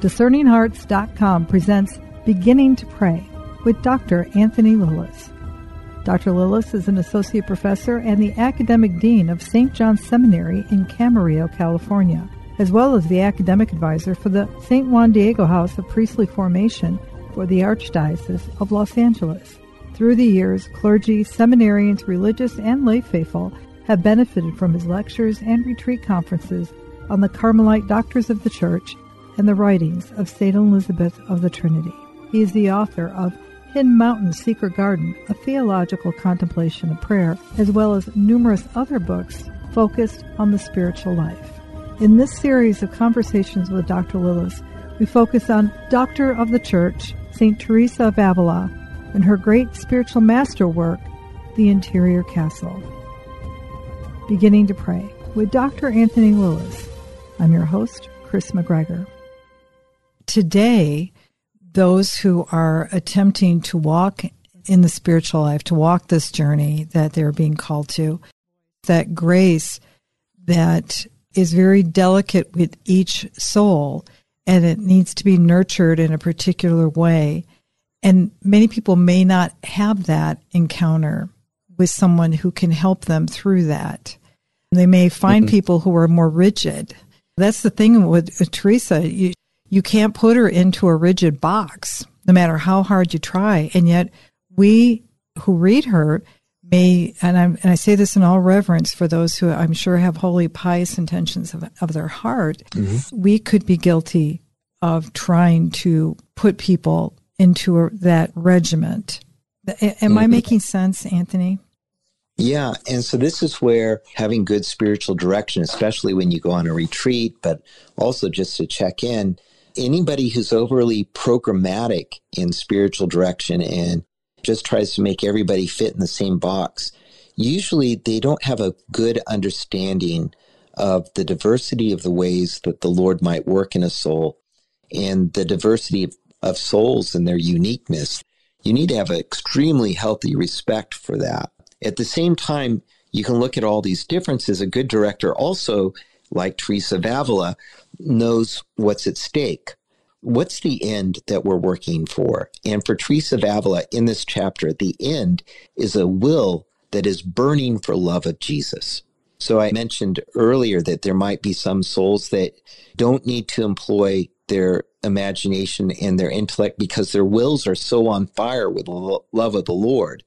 DiscerningHearts.com presents Beginning to Pray with Dr. Anthony Lilles. Dr. Lilles is an associate professor and the academic dean of St. John's Seminary in Camarillo, California, as well as the academic advisor for the St. Juan Diego House of Priestly Formation for the Archdiocese of Los Angeles. Through the years, clergy, seminarians, religious, and lay faithful have benefited from his lectures and retreat conferences on the Carmelite Doctors of the Church and the writings of St. Elizabeth of the Trinity. He is the author of Hidden Mountain Secret Garden, a theological contemplation of prayer, as well as numerous other books focused on the spiritual life. In this series of conversations with Dr. Lilles, we focus on Doctor of the Church, St. Teresa of Avila, and her great spiritual masterwork, The Interior Castle. Beginning to Pray with Dr. Anthony Lilles. I'm your host, Chris McGregor. Today, those who are attempting to walk in the spiritual life, to walk this journey that they're being called to, that grace that is very delicate with each soul and it needs to be nurtured in a particular way. And many people may not have that encounter with someone who can help them through that. They may find mm-hmm. people who are more rigid. That's the thing with, with Teresa. You, you can't put her into a rigid box, no matter how hard you try. And yet, we who read her may, and, i and I say this in all reverence for those who I'm sure have holy, pious intentions of, of their heart, mm-hmm. we could be guilty of trying to put people into a, that regiment. Am mm-hmm. I making sense, Anthony? Yeah. And so this is where having good spiritual direction, especially when you go on a retreat, but also just to check in, anybody who's overly programmatic in spiritual direction and just tries to make everybody fit in the same box, usually they don't have a good understanding of the diversity of the ways that the Lord might work in a soul and the diversity of, of souls and their uniqueness. You need to have an extremely healthy respect for that. At the same time, you can look at all these differences. A good director also, like Teresa of Avila, knows what's at stake. What's the end that we're working for? And for Teresa of Avila, in this chapter, the end is a will that is burning for love of Jesus. So I mentioned earlier that there might be some souls that don't need to employ their imagination and their intellect because their wills are so on fire with the love of the Lord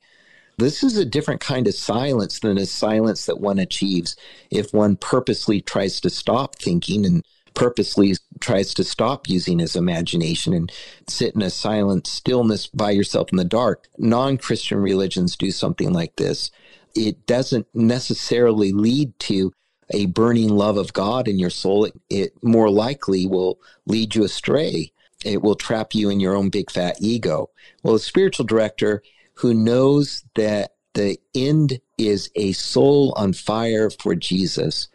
this is a different kind of silence than a silence that one achieves if one purposely tries to stop thinking and purposely tries to stop using his imagination and sit in a silent stillness by yourself in the dark. Non Christian religions do something like this. It doesn't necessarily lead to a burning love of God in your soul. It, it more likely will lead you astray. It will trap you in your own big fat ego. Well, a spiritual director who knows that the end is a soul on fire for Jesus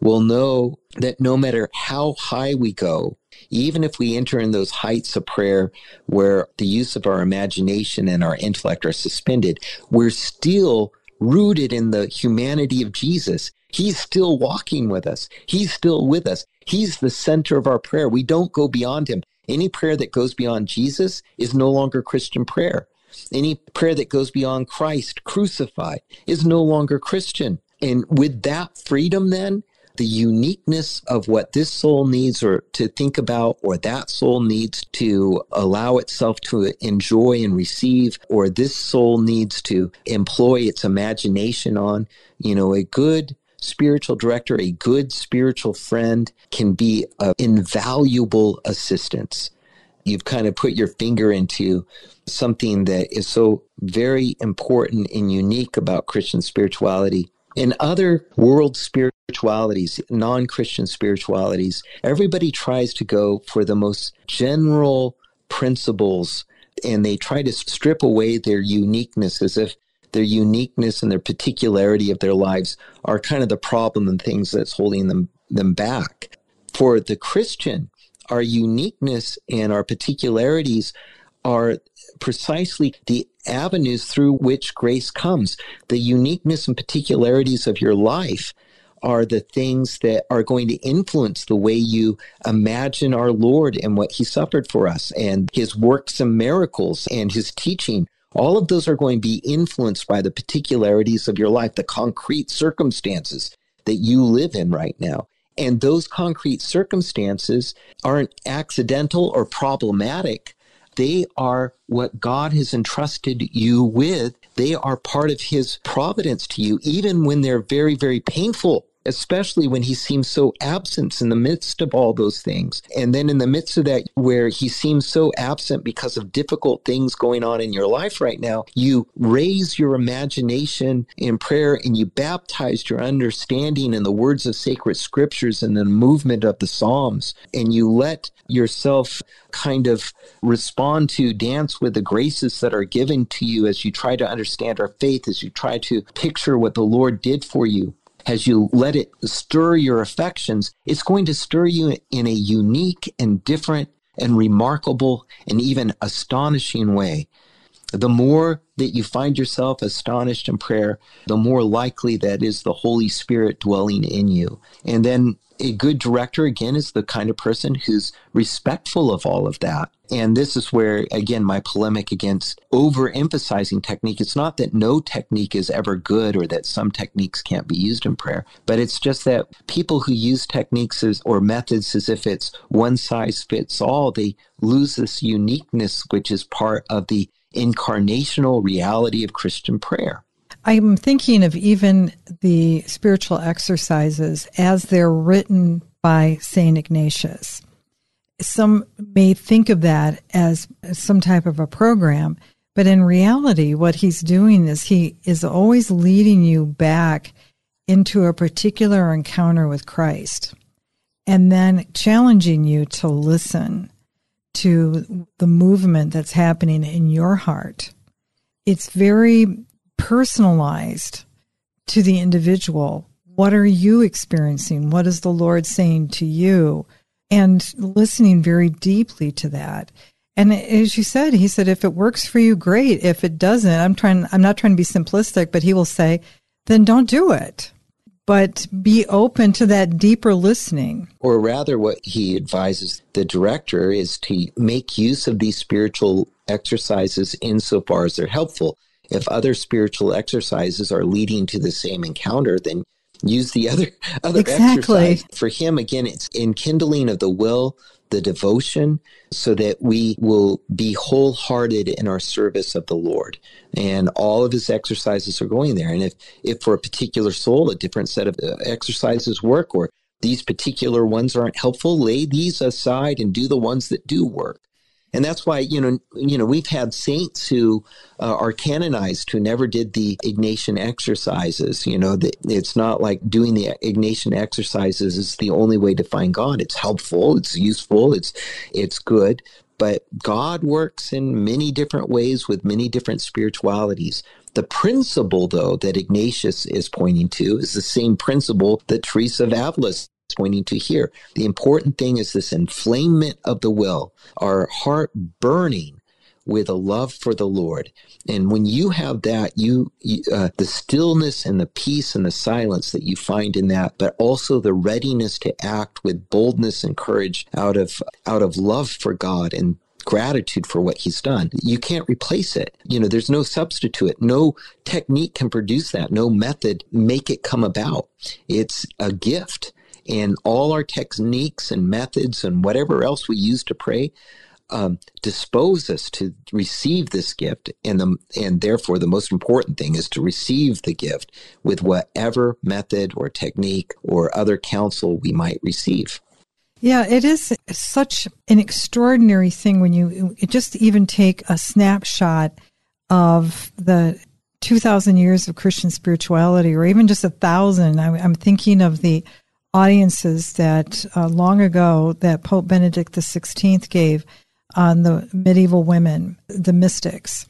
will know that no matter how high we go, even if we enter in those heights of prayer where the use of our imagination and our intellect are suspended, we're still rooted in the humanity of Jesus. He's still walking with us. He's still with us. He's the center of our prayer. We don't go beyond him. Any prayer that goes beyond Jesus is no longer Christian prayer. Any prayer that goes beyond Christ crucified is no longer Christian. And with that freedom, then, the uniqueness of what this soul needs or to think about, or that soul needs to allow itself to enjoy and receive, or this soul needs to employ its imagination on, you know, a good spiritual director, a good spiritual friend can be an invaluable assistance you've kind of put your finger into something that is so very important and unique about Christian spirituality. In other world spiritualities, non Christian spiritualities, everybody tries to go for the most general principles and they try to strip away their uniqueness as if their uniqueness and their particularity of their lives are kind of the problem and things that's holding them, them back. For the Christian, our uniqueness and our particularities are precisely the avenues through which grace comes. The uniqueness and particularities of your life are the things that are going to influence the way you imagine our Lord and what he suffered for us and his works and miracles and his teaching. All of those are going to be influenced by the particularities of your life, the concrete circumstances that you live in right now. And those concrete circumstances aren't accidental or problematic. They are what God has entrusted you with. They are part of His providence to you, even when they're very, very painful especially when he seems so absent in the midst of all those things. And then in the midst of that, where he seems so absent because of difficult things going on in your life right now, you raise your imagination in prayer and you baptize your understanding in the words of sacred scriptures and the movement of the Psalms. And you let yourself kind of respond to, dance with the graces that are given to you as you try to understand our faith, as you try to picture what the Lord did for you as you let it stir your affections, it's going to stir you in a unique and different and remarkable and even astonishing way. The more that you find yourself astonished in prayer, the more likely that is the Holy Spirit dwelling in you. And then a good director, again, is the kind of person who's respectful of all of that. And this is where, again, my polemic against overemphasizing technique. It's not that no technique is ever good or that some techniques can't be used in prayer, but it's just that people who use techniques as, or methods as if it's one size fits all, they lose this uniqueness, which is part of the incarnational reality of Christian prayer. I'm thinking of even the spiritual exercises as they're written by St. Ignatius. Some may think of that as some type of a program, but in reality, what he's doing is he is always leading you back into a particular encounter with Christ and then challenging you to listen to the movement that's happening in your heart. It's very personalized to the individual. What are you experiencing? What is the Lord saying to you? And listening very deeply to that. And as you said, he said, if it works for you, great. If it doesn't, I'm trying, I'm not trying to be simplistic, but he will say, then don't do it. But be open to that deeper listening. Or rather, what he advises the director is to make use of these spiritual exercises insofar as they're helpful if other spiritual exercises are leading to the same encounter, then use the other other exactly. exercise. For him, again, it's enkindling of the will, the devotion, so that we will be wholehearted in our service of the Lord. And all of his exercises are going there. And if, if for a particular soul, a different set of uh, exercises work, or these particular ones aren't helpful, lay these aside and do the ones that do work. And that's why, you know, you know, we've had saints who uh, are canonized who never did the Ignatian exercises. You know, the, it's not like doing the Ignatian exercises is the only way to find God. It's helpful, it's useful, it's it's good, but God works in many different ways with many different spiritualities. The principle, though, that Ignatius is pointing to is the same principle that Teresa of Avila pointing to here. The important thing is this inflamement of the will, our heart burning with a love for the Lord. And when you have that, you, uh, the stillness and the peace and the silence that you find in that, but also the readiness to act with boldness and courage out of out of love for God and gratitude for what he's done. You can't replace it. You know, there's no substitute. No technique can produce that. No method make it come about. It's a gift and all our techniques and methods and whatever else we use to pray um, dispose us to receive this gift. And the and therefore the most important thing is to receive the gift with whatever method or technique or other counsel we might receive. Yeah it is such an extraordinary thing when you just even take a snapshot of the 2000 years of christian spirituality or even just a thousand. I'm thinking of the audiences that uh, long ago that Pope Benedict XVI gave on the medieval women, the mystics.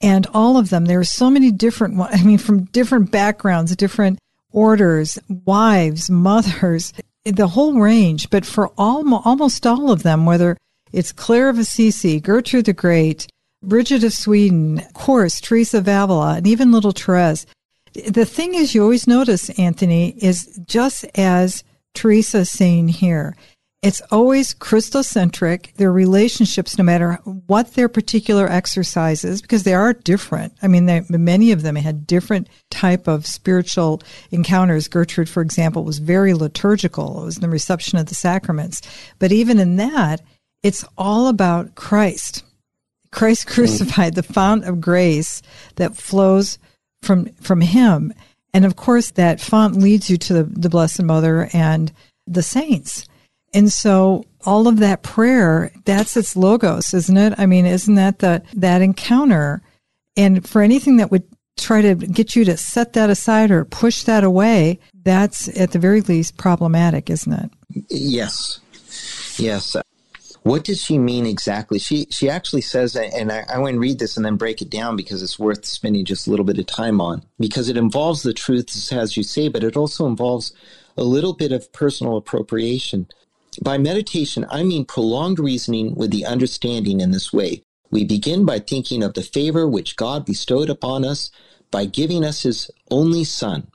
And all of them, there are so many different, I mean, from different backgrounds, different orders, wives, mothers, the whole range. But for all, almost all of them, whether it's Clare of Assisi, Gertrude the Great, Bridget of Sweden, of course, Teresa of Avila, and even little Therese, The thing is, you always notice, Anthony, is just as Teresa is saying here, it's always Christocentric, their relationships, no matter what their particular exercises, because they are different. I mean, many of them had different type of spiritual encounters. Gertrude, for example, was very liturgical. It was the reception of the sacraments. But even in that, it's all about Christ. Christ crucified, the fount of grace that flows from, from him. And of course, that font leads you to the, the Blessed Mother and the saints. And so all of that prayer, that's its logos, isn't it? I mean, isn't that the, that encounter? And for anything that would try to get you to set that aside or push that away, that's at the very least problematic, isn't it? Yes. Yes. What does she mean exactly? She she actually says, and I, I want to read this and then break it down because it's worth spending just a little bit of time on because it involves the truths as you say, but it also involves a little bit of personal appropriation. By meditation, I mean prolonged reasoning with the understanding in this way. We begin by thinking of the favor which God bestowed upon us by giving us his only Son.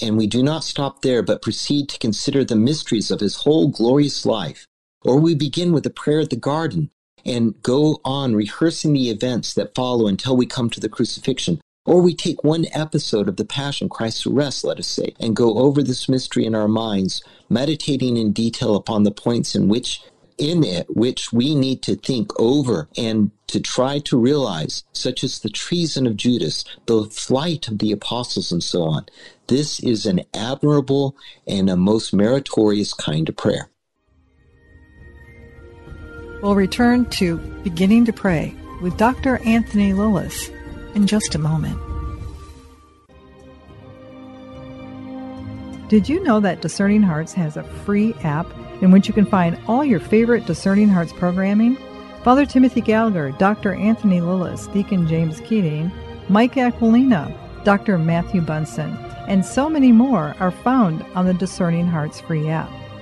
And we do not stop there, but proceed to consider the mysteries of his whole glorious life. Or we begin with the prayer at the garden and go on rehearsing the events that follow until we come to the crucifixion. Or we take one episode of the Passion, Christ's arrest, let us say, and go over this mystery in our minds, meditating in detail upon the points in which in it which we need to think over and to try to realize, such as the treason of Judas, the flight of the apostles, and so on. This is an admirable and a most meritorious kind of prayer. We'll return to Beginning to Pray with Dr. Anthony Lilles in just a moment. Did you know that Discerning Hearts has a free app in which you can find all your favorite Discerning Hearts programming? Father Timothy Gallagher, Dr. Anthony Lilles, Deacon James Keating, Mike Aquilina, Dr. Matthew Bunson, and so many more are found on the Discerning Hearts free app.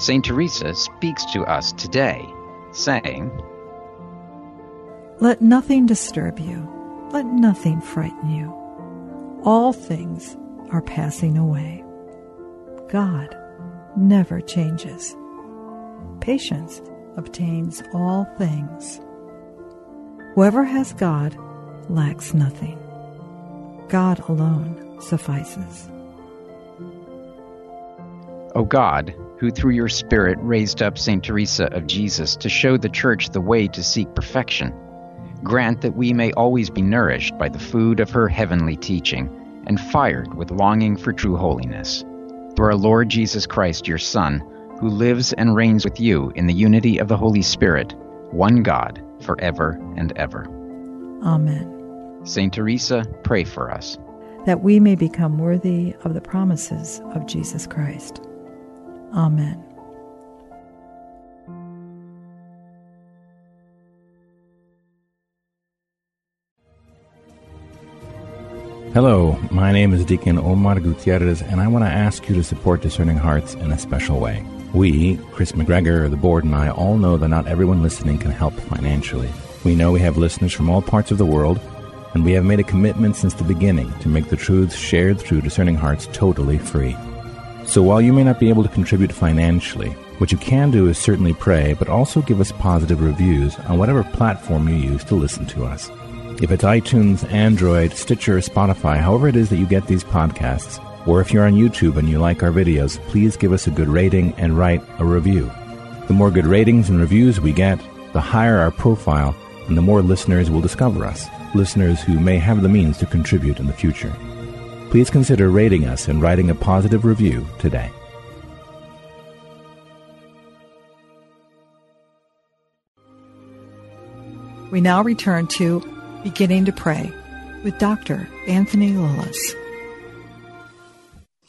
St. Teresa speaks to us today, saying, let nothing disturb you. Let nothing frighten you. All things are passing away. God never changes. Patience obtains all things. Whoever has God lacks nothing. God alone suffices. O God, who through your Spirit raised up St. Teresa of Jesus to show the Church the way to seek perfection, Grant that we may always be nourished by the food of her heavenly teaching and fired with longing for true holiness. Through our Lord Jesus Christ, your Son, who lives and reigns with you in the unity of the Holy Spirit, one God, forever and ever. Amen. Saint Teresa, pray for us. That we may become worthy of the promises of Jesus Christ. Amen. Hello, my name is Deacon Omar Gutierrez, and I want to ask you to support Discerning Hearts in a special way. We, Chris McGregor, the board, and I all know that not everyone listening can help financially. We know we have listeners from all parts of the world, and we have made a commitment since the beginning to make the truths shared through Discerning Hearts totally free. So while you may not be able to contribute financially, what you can do is certainly pray, but also give us positive reviews on whatever platform you use to listen to us. If it's iTunes, Android, Stitcher, Spotify, however it is that you get these podcasts, or if you're on YouTube and you like our videos, please give us a good rating and write a review. The more good ratings and reviews we get, the higher our profile and the more listeners will discover us, listeners who may have the means to contribute in the future. Please consider rating us and writing a positive review today. We now return to beginning to pray with Dr. Anthony Lilles.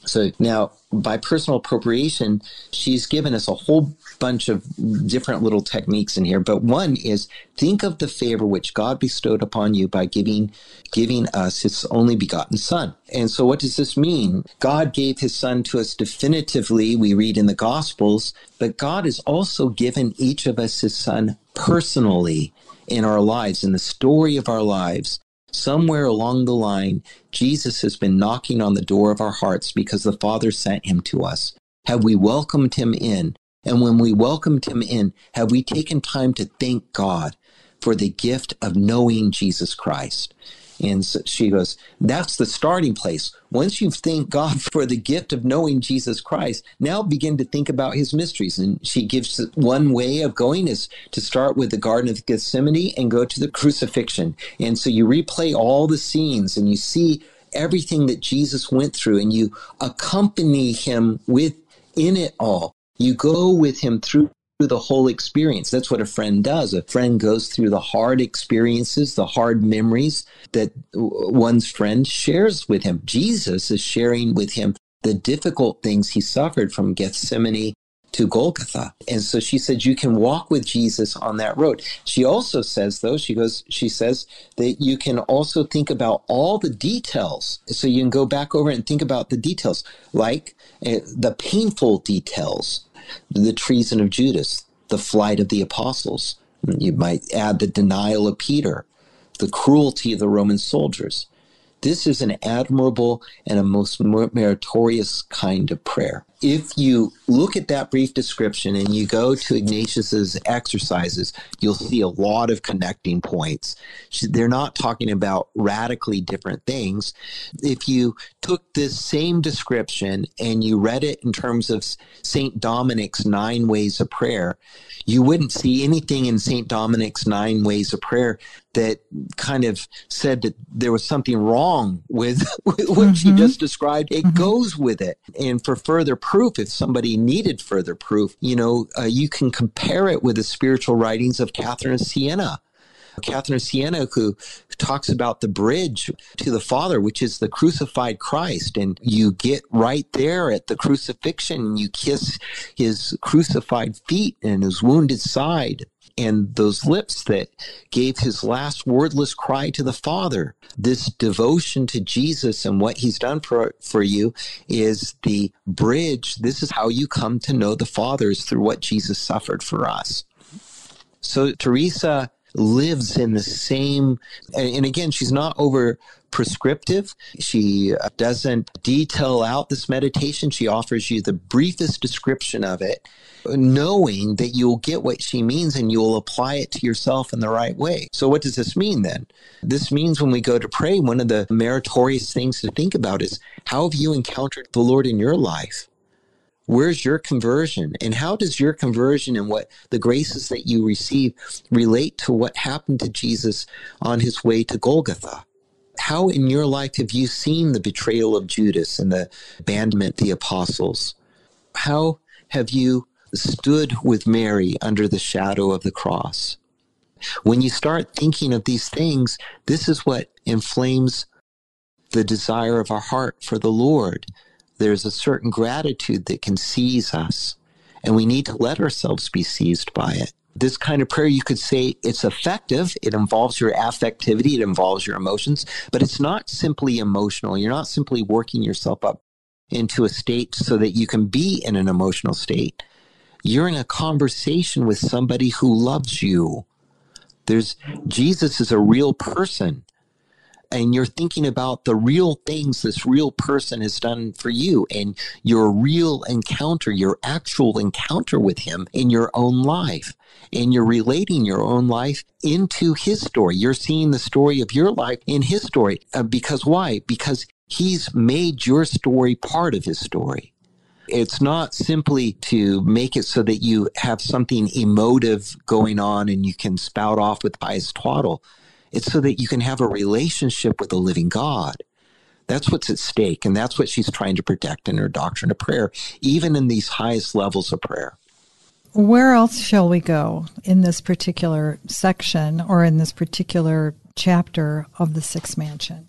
So now, by personal appropriation, she's given us a whole bunch of different little techniques in here. But one is think of the favor which God bestowed upon you by giving giving us His only begotten Son. And so, what does this mean? God gave His Son to us definitively. We read in the Gospels, but God has also given each of us His Son personally in our lives, in the story of our lives. Somewhere along the line, Jesus has been knocking on the door of our hearts because the Father sent him to us. Have we welcomed him in? And when we welcomed him in, have we taken time to thank God for the gift of knowing Jesus Christ? And so she goes, that's the starting place. Once you've thanked God for the gift of knowing Jesus Christ, now begin to think about his mysteries. And she gives one way of going is to start with the Garden of Gethsemane and go to the crucifixion. And so you replay all the scenes and you see everything that Jesus went through and you accompany him with in it all. You go with him through the whole experience. That's what a friend does. A friend goes through the hard experiences, the hard memories that one's friend shares with him. Jesus is sharing with him the difficult things he suffered from Gethsemane to Golgotha. And so she said, you can walk with Jesus on that road. She also says, though, she goes, she says that you can also think about all the details. So you can go back over and think about the details, like uh, the painful details the treason of Judas, the flight of the apostles. You might add the denial of Peter, the cruelty of the Roman soldiers. This is an admirable and a most meritorious kind of prayer if you look at that brief description and you go to Ignatius's exercises, you'll see a lot of connecting points. They're not talking about radically different things. If you took this same description and you read it in terms of St. Dominic's nine ways of prayer, you wouldn't see anything in St. Dominic's nine ways of prayer that kind of said that there was something wrong with, with what mm-hmm. she just described. It mm-hmm. goes with it. And for further proof, if somebody needed further proof, you know, uh, you can compare it with the spiritual writings of Catherine of Siena. Catherine of Siena, who talks about the bridge to the Father, which is the crucified Christ. And you get right there at the crucifixion, you kiss his crucified feet and his wounded side and those lips that gave his last wordless cry to the Father. This devotion to Jesus and what he's done for, for you is the bridge. This is how you come to know the Father is through what Jesus suffered for us. So Teresa lives in the same, and again, she's not over prescriptive. She doesn't detail out this meditation. She offers you the briefest description of it, knowing that you'll get what she means and you'll apply it to yourself in the right way. So, what does this mean then? This means when we go to pray, one of the meritorious things to think about is how have you encountered the Lord in your life? Where's your conversion? And how does your conversion and what the graces that you receive relate to what happened to Jesus on his way to Golgotha? How in your life have you seen the betrayal of Judas and the abandonment of the apostles? How have you stood with Mary under the shadow of the cross? When you start thinking of these things, this is what inflames the desire of our heart for the Lord there's a certain gratitude that can seize us, and we need to let ourselves be seized by it. This kind of prayer, you could say it's affective. It involves your affectivity, it involves your emotions, but it's not simply emotional. You're not simply working yourself up into a state so that you can be in an emotional state. You're in a conversation with somebody who loves you. There's Jesus is a real person and you're thinking about the real things this real person has done for you and your real encounter, your actual encounter with him in your own life. And you're relating your own life into his story. You're seeing the story of your life in his story. Uh, because why? Because he's made your story part of his story. It's not simply to make it so that you have something emotive going on and you can spout off with pious twaddle it's so that you can have a relationship with the living God. That's what's at stake. And that's what she's trying to protect in her doctrine of prayer, even in these highest levels of prayer. Where else shall we go in this particular section or in this particular chapter of the Sixth Mansion.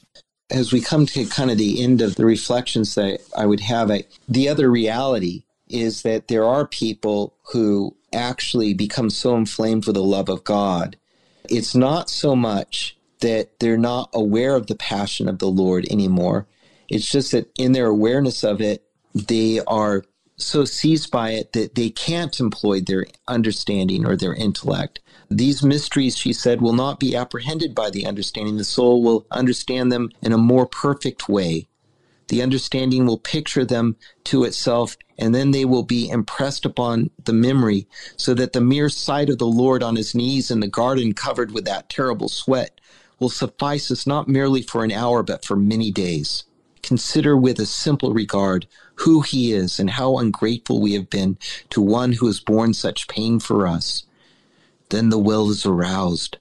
As we come to kind of the end of the reflections that I would have, I, the other reality is that there are people who actually become so inflamed with the love of God. It's not so much that they're not aware of the passion of the Lord anymore. It's just that in their awareness of it, they are so seized by it that they can't employ their understanding or their intellect. These mysteries, she said, will not be apprehended by the understanding. The soul will understand them in a more perfect way. The understanding will picture them to itself, and then they will be impressed upon the memory, so that the mere sight of the Lord on his knees in the garden covered with that terrible sweat will suffice us not merely for an hour, but for many days. Consider with a simple regard who he is and how ungrateful we have been to one who has borne such pain for us. Then the will is aroused,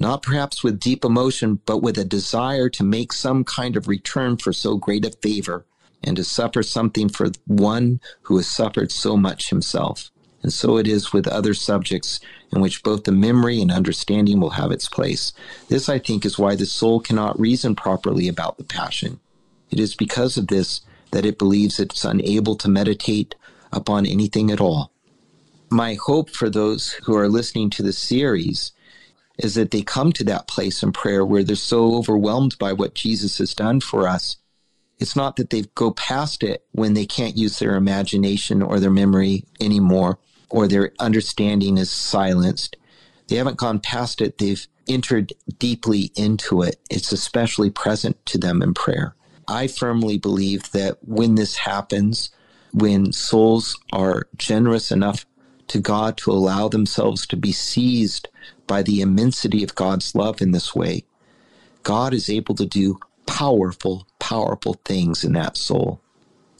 not perhaps with deep emotion, but with a desire to make some kind of return for so great a favor and to suffer something for one who has suffered so much himself. And so it is with other subjects in which both the memory and understanding will have its place. This, I think, is why the soul cannot reason properly about the passion. It is because of this that it believes it's unable to meditate upon anything at all. My hope for those who are listening to the series is that they come to that place in prayer where they're so overwhelmed by what Jesus has done for us. It's not that they go past it when they can't use their imagination or their memory anymore, or their understanding is silenced. They haven't gone past it. They've entered deeply into it. It's especially present to them in prayer. I firmly believe that when this happens, when souls are generous enough to God to allow themselves to be seized by the immensity of God's love in this way, God is able to do powerful, powerful things in that soul.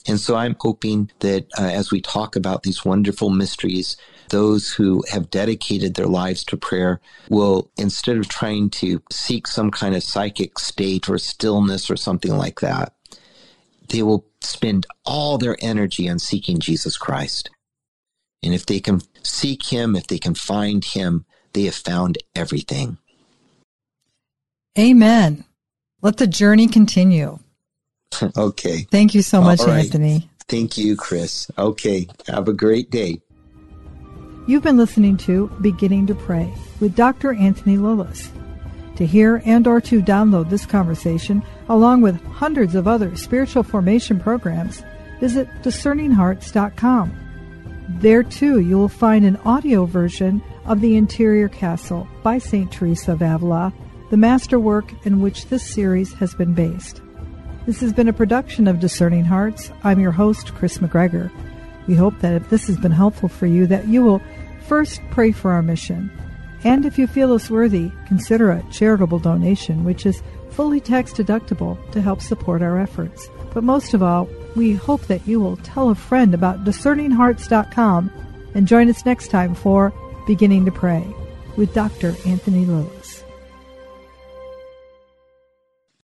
And so I'm hoping that uh, as we talk about these wonderful mysteries, those who have dedicated their lives to prayer will, instead of trying to seek some kind of psychic state or stillness or something like that, they will spend all their energy on seeking Jesus Christ. And if they can seek him, if they can find him, they have found everything. Amen. Let the journey continue. okay. Thank you so much, right. Anthony. Thank you, Chris. Okay. Have a great day. You've been listening to Beginning to Pray with Dr. Anthony Lilles. To hear and or to download this conversation, along with hundreds of other spiritual formation programs, visit discerninghearts.com. There too you will find an audio version of The Interior Castle by St. Teresa of Avila, the masterwork in which this series has been based. This has been a production of Discerning Hearts. I'm your host, Chris McGregor. We hope that if this has been helpful for you, that you will first pray for our mission. And if you feel us worthy, consider a charitable donation, which is fully tax deductible to help support our efforts. But most of all, we hope that you will tell a friend about discerninghearts.com and join us next time for Beginning to Pray with Dr. Anthony Lilles.